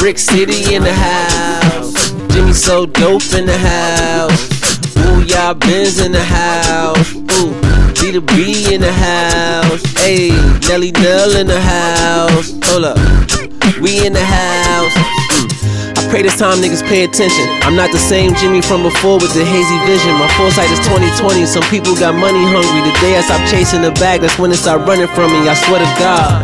Brick City in the house. Jimmy so dope in the house. Ooh, y'all Benz in the house. Ooh, B the B in the house. Hey, Nelly Nell in the house. Hold up, we in the house. Mm. I pray this time niggas pay attention. I'm not the same Jimmy from before with the hazy vision. My foresight is 2020. Some people got money hungry. The day I stop chasing the bag, that's when it start running from me. I swear to God.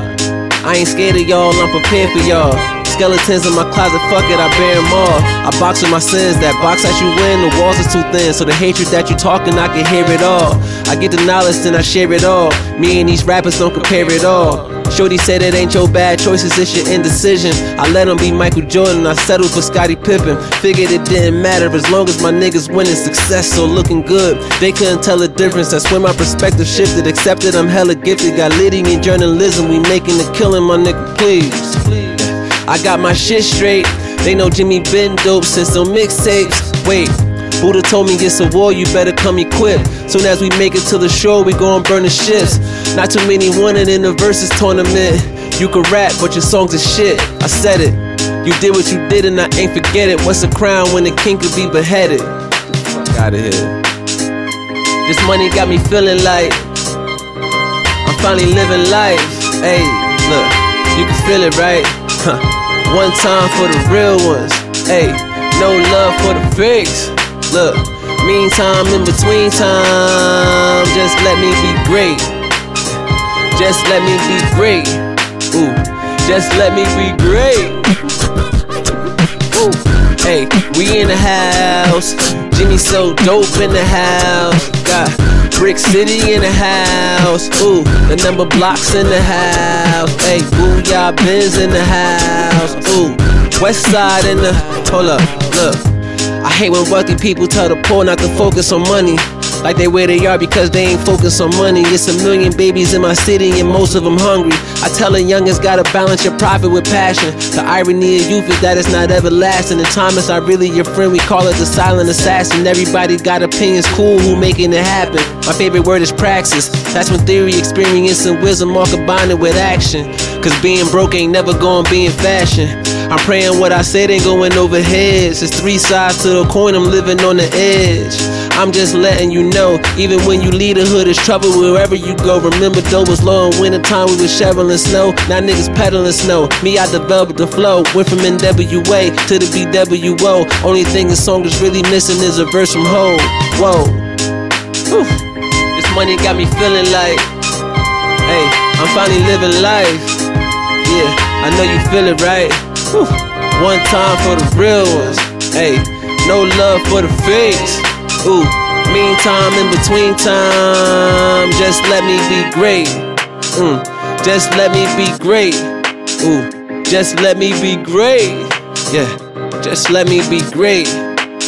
I ain't scared of y'all, I'm prepared for y'all. Skeletons in my closet, fuck it, I bear them all. I box with my sins, that box that you win, the walls is too thin. So the hatred that you talking, I can hear it all. I get the knowledge, then I share it all. Me and these rappers don't compare it all. Shorty said it ain't your bad choices, it's your indecision. I let him be Michael Jordan, I settled for Scottie Pippen. Figured it didn't matter as long as my niggas winning success, so looking good. They couldn't tell the difference, that's when my perspective shifted. Accepted I'm hella gifted, got litty in journalism, we making a killing, my nigga, please. I got my shit straight. They know Jimmy been dope since some mixtapes. Wait, Buddha told me it's a war, you better come equipped. Soon as we make it to the shore, we gon' burn the ships. Not too many winning in the versus tournament. You can rap, but your songs is shit. I said it. You did what you did, and I ain't forget it. What's a crown when the king could be beheaded? Out of here. This money got me feeling like I'm finally living life. Look, you can feel it, right? Huh. One time for the real ones. Hey, no love for the fakes. Look, meantime, in between time, just let me be great. Just let me be great. Ooh, just let me be great. Ooh, hey, we in the house. Jimmy so dope in the house. Got Brick City in the house. Ooh, the number blocks in the house. Hey, boo, y'all Benz in the house. Ooh, West Side in the. Hold up, look. I hate when wealthy people tell the poor not to focus on money. Like they where they are because they ain't focused on money. It's a million babies in my city and most of them hungry. I tell the youngest gotta balance your profit with passion. The irony of youth is that it's not everlasting. And is not really your friend. We call it the silent assassin. Everybody got opinions, cool, who making it happen. My favorite word is praxis. That's when theory, experience, and wisdom all combined with action. Cause being broke ain't never gonna be in fashion. I'm praying what I said ain't going over heads. It's three sides to the coin, I'm living on the edge. I'm just letting you know, even when you leave the hood, it's trouble wherever you go. Remember, dough was low in winter time, we was shoveling snow. Now niggas peddling snow. Me, I developed the flow. Went from NWA to the BWO. Only thing the song is really missing is a verse from Hov. Whoa. Whew. This money got me feeling like, hey, I'm finally living life. Yeah, I know you feel it, right? Whew. One time for the real ones. Hey, no love for the fakes. Ooh, meantime, in between time, just let me be great. Mm, just let me be great. Ooh, just let me be great. Yeah, just let me be great.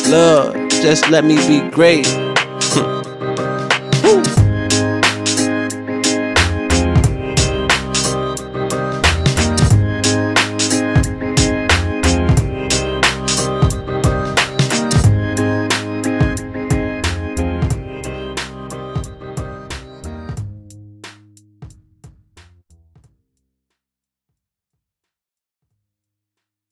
Love, just let me be great.